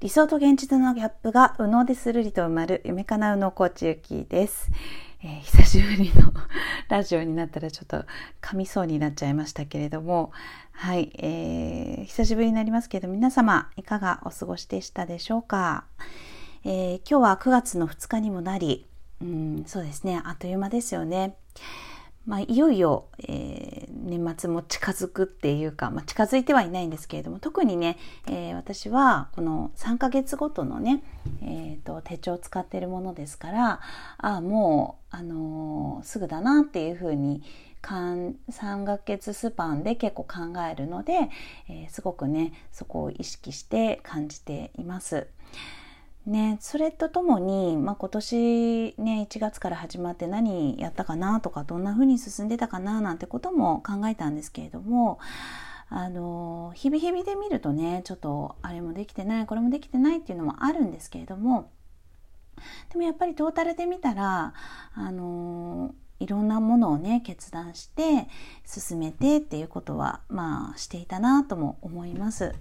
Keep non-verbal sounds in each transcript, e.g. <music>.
理想と現実のギャップが右脳でするりと埋まる夢かなうのコーチゆきです、えー、久しぶりの <laughs> ラジオになったらちょっと噛みそうになっちゃいましたけれども。はい、えー、久しぶりになりますけど皆様いかがお過ごしでしたでしょうか、えー、今日は9月の2日にもなりうんそうですねあっという間ですよね。まあ、いよいよ、え、年末も近づくっていうか、まあ、近づいてはいないんですけれども特にね、えー、私はこの3ヶ月ごとのね、えーと、手帳を使っているものですからああもう、あのー、すぐだなっていうふうに3ヶ月スパンで結構考えるので、えすごくねそこを意識して感じています。ね、それとともに、まあ、今年ね1月から始まって何やったかなとかどんな風に進んでたかななんてことも考えたんですけれどもあの日々日々で見るとねちょっとあれもできてないこれもできてないっていうのもあるんですけれどもでもやっぱりトータルで見たらあのいろんなものをね決断して進めてっていうことはまあしていたなとも思います。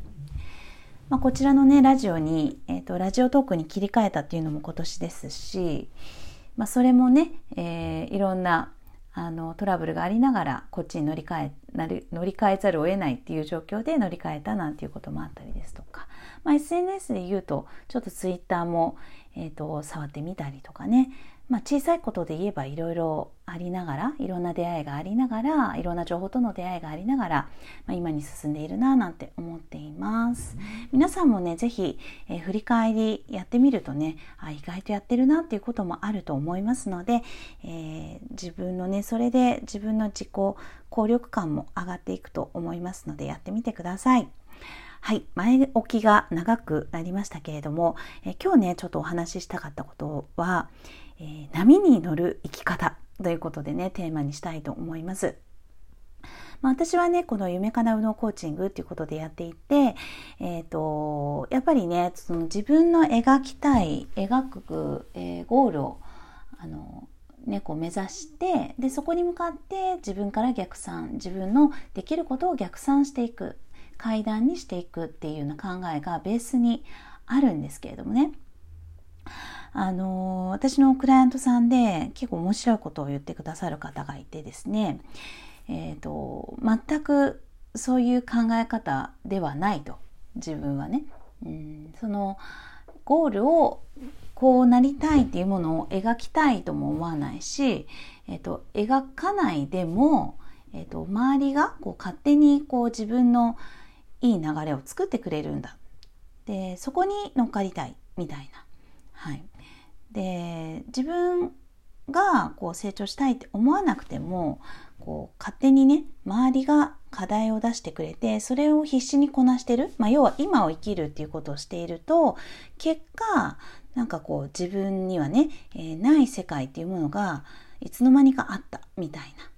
まあ、こちらのねラジオに、えーと、ラジオトークに切り替えたっていうのも今年ですし、まあ、それもね、えー、いろんなあのトラブルがありながらこっちに乗り換えなり乗り換えざるを得ないっていう状況で乗り換えたなんていうこともあったりですとか、まあ、SNS で言うとちょっと Twitter も、えーと触ってみたりとかね。まあ、小さいことで言えばいろいろありながらいろんな出会いがありながらいろんな情報との出会いがありながら、まあ、今に進んでいるなぁなんて思っています皆さんもね是非、えー、振り返りやってみるとねあ意外とやってるなっていうこともあると思いますので、えー、自分のねそれで自分の自己効力感も上がっていくと思いますのでやってみてください。はい、前置きが長くなりましたけれども、え今日ねちょっとお話ししたかったことは、えー、波に乗る生き方ということでねテーマにしたいと思います。まあ、私はねこの夢かなうのコーチングっていうことでやっていて、えーと、やっぱりねその自分の描きたい描く、えー、ゴールをあの、ね、こう目指してでそこに向かって自分から逆算自分のできることを逆算していく階段にしていくっていうような考えがベースにあるんですけれどもねあの私のクライアントさんで結構面白いことを言ってくださる方がいてですね、えーと、全くそういう考え方ではないと自分はね、うん、そのゴールをこうなりたいっていうものを描きたいとも思わないし、えーと、描かないでも、えーと、周りがこう勝手にこう自分のいい流れを作ってくれるんだ。でそこに乗っかりたいみたいな、はい、で自分がこう成長したいって思わなくてもこう勝手にね周りが課題を出してくれてそれを必死にこなしてる、まあ、要は今を生きるっていうことをしていると結果なんかこう自分にはね、えー、ない世界っていうものがいつの間にかあったみたいな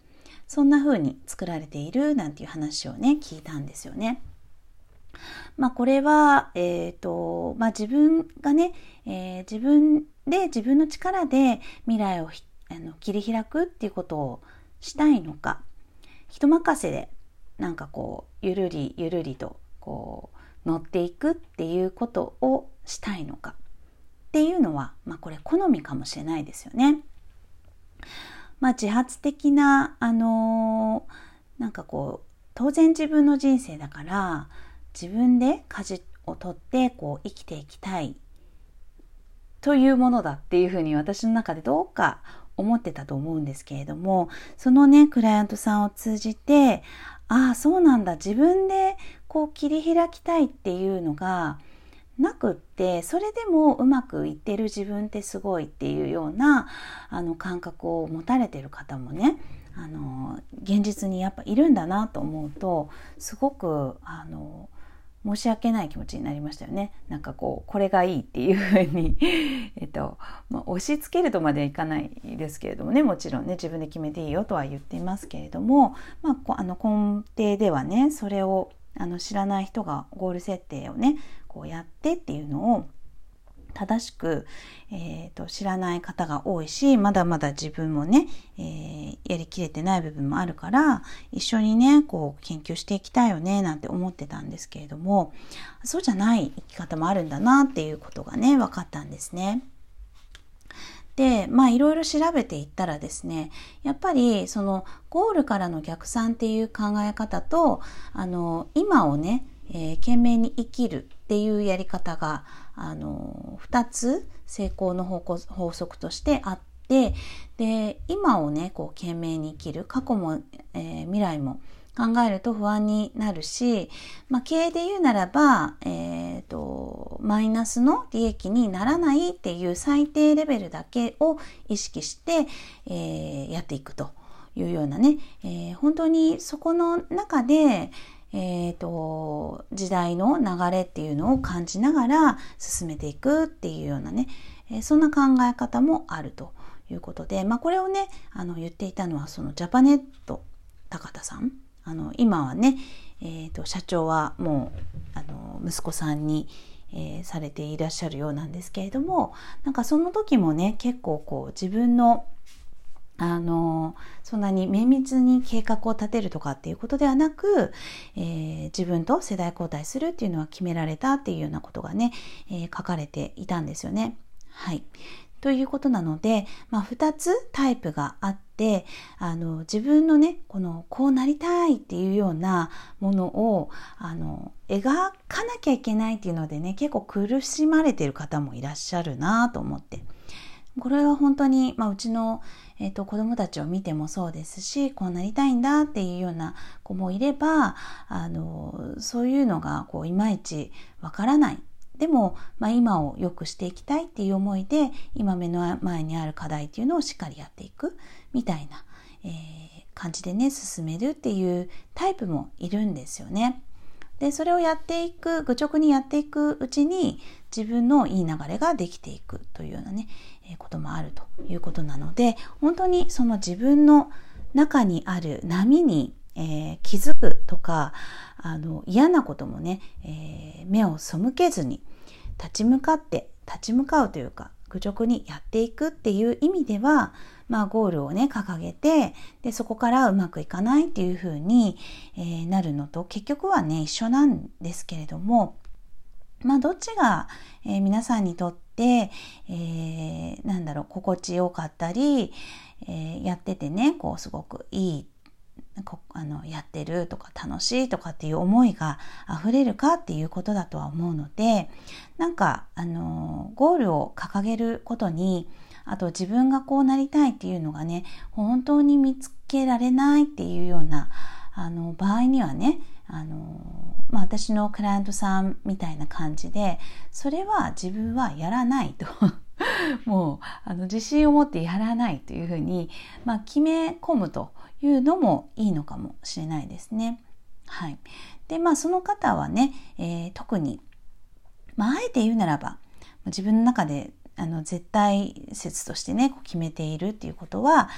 そんな風に作られているなんていう話をね聞いたんですよね。まあ、これは、えーとまあ、自分がね、えー、自分で自分の力で未来をあの切り開くっていうことをしたいのか人任せでなんかこうゆるりゆるりとこう乗っていくっていうことをしたいのかっていうのは、まあ、これ好みかもしれないですよね。まあ、自発的なあのー、なんかこう当然自分の人生だから自分で舵を取ってこう生きていきたいというものだっていうふうに私の中でどうか思ってたと思うんですけれどもそのねクライアントさんを通じてああそうなんだ自分でこう切り開きたいっていうのがなくってそれでもうまくいってる自分ってすごいっていうようなあの感覚を持たれてる方もねあの現実にやっぱいるんだなと思うとすごくあの申し訳ない気持ちになりましたよね。なんかこう、これがいいっていうふうに。<laughs> えっと、まあ、押し付けるとまではいかないですけれどもね、もちろんね、自分で決めていいよとは言っていますけれども、まあ、あの根底ではね、それをあの知らない人がゴール設定をね、こうやってっていうのを正しく、えーと、知らない方が多いしまだまだ自分もね、えー、やりきれてない部分もあるから一緒にねこう研究していきたいよねなんて思ってたんですけれどもそうじゃない生き方もあるんだなっていうことがね分かったんですね。でまあいろいろ調べていったらですねやっぱりそのゴールからの逆算っていう考え方とあの今をね、えー、懸命に生きるっていうやり方があの2つ成功の法則としてあってで今をねこう懸命に生きる過去も、えー、未来も考えると不安になるし、まあ、経営で言うならば、えーと、マイナスの利益にならないっていう最低レベルだけを意識して、えー、やっていくというようなね、えー、本当にそこの中で、えーと、時代の流れっていうのを感じながら進めていくっていうようなね、えー、そんな考え方もあるということで、まあ、これをねあの言っていたのはそのジャパネット高田さん。あの今はね、えーと、社長はもうあの息子さんに、えー、されていらっしゃるようなんですけれどもなんかその時もね結構こう自分のあのそんなに綿密に計画を立てるとかっていうことではなく、えー、自分と世代交代するっていうのは決められたっていうようなことがね、えー、書かれていたんですよね。はい。ということなので、まあ、2つタイプがあってあの自分のねこのこうなりたいっていうようなものをあの描かなきゃいけないっていうのでね結構苦しまれてる方もいらっしゃるなと思ってこれは本当に、まあ、うちのえーと、子どもたちを見てもそうですしこうなりたいんだっていうような子もいればあのそういうのがこういまいちわからないでも、まあ、今を良くしていきたいっていう思いで今目の前にある課題っていうのをしっかりやっていくみたいな、えー、感じでね進めるっていうタイプもいるんですよね。でそれをやっていく愚直にやっていくうちに自分のいい流れができていくというようなね、えー、こともあるということなので本当にその自分の中にある波に、えー、気づくとかあの嫌なこともね、えー、目を背けずに立ち向かって立ち向かうというか愚直にやっていくっていう意味ではまあ、ゴールをね掲げてでそこからうまくいかないっていう風に、え、なるのと結局はね一緒なんですけれどもまあどっちが、えー、皆さんにとって、えー、なんだろう心地よかったり、えー、やっててねこうすごくいいあのやってるとか楽しいとかっていう思いが溢れるかっていうことだとは思うのでなんかあのゴールを掲げることにあと自分がこうなりたいっていうのがね本当に見つけられないっていうようなあの場合にはねあの、まあ、私のクライアントさんみたいな感じでそれは自分はやらないと <laughs> もうあの自信を持ってやらないというふうに、まあ、決め込むというのもいいのかもしれないですね。はい、でまあその方はね、えー、特に、まあ、あえて言うならば自分の中であの絶対説としてねこう決めているっていうことは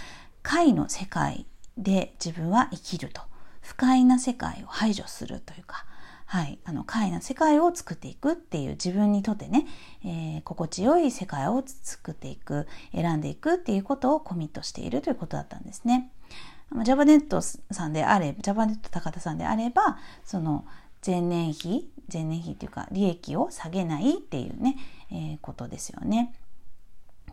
解の世界で自分は生きると。不快な世界を排除するというか、はい、あの快な世界を作っていくっていう自分にとってね、えー、心地よい世界を作っていく選んでいくっていうことをコミットしているということだったんですね。ジャパネットさんであればジャパネット高田さんであればその前年比前年比っていうか利益を下げないっていうね、えー、ことですよね。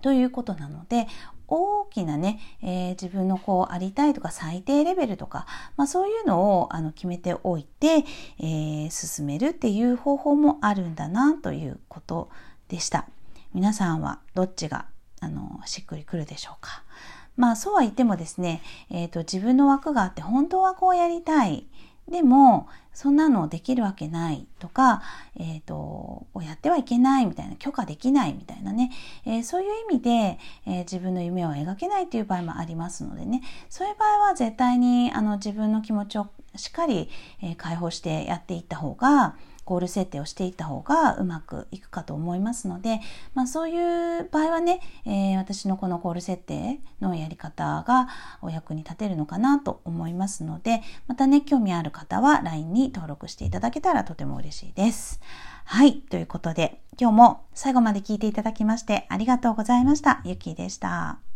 ということなので大きなね、えー、自分のこうありたいとか最低レベルとか、まあ、そういうのをあの決めておいて、えー、進めるっていう方法もあるんだなということでした。皆さんはどっちがあのしっくりくるでしょうか。まあそうは言ってもですね、えーと自分の枠があって本当はこうやりたいでもそんなのできるわけないとか、えっ、ー、と、やってはいけないみたいな、許可できないみたいなね、えー、そういう意味で、えー、自分の夢を描けないという場合もありますのでね、そういう場合は絶対にあの自分の気持ちをしっかり、え、解放してやっていった方がゴール設定をしていった方がうまくいくかと思いますので、まあ、そういう場合はね、えー、私のこのゴール設定のやり方がお役に立てるのかなと思いますのでまたね興味ある方は LINE に登録していただけたらとても嬉しいです。はい。ということで、今日も最後まで聞いていただきましてありがとうございました。ゆきでした。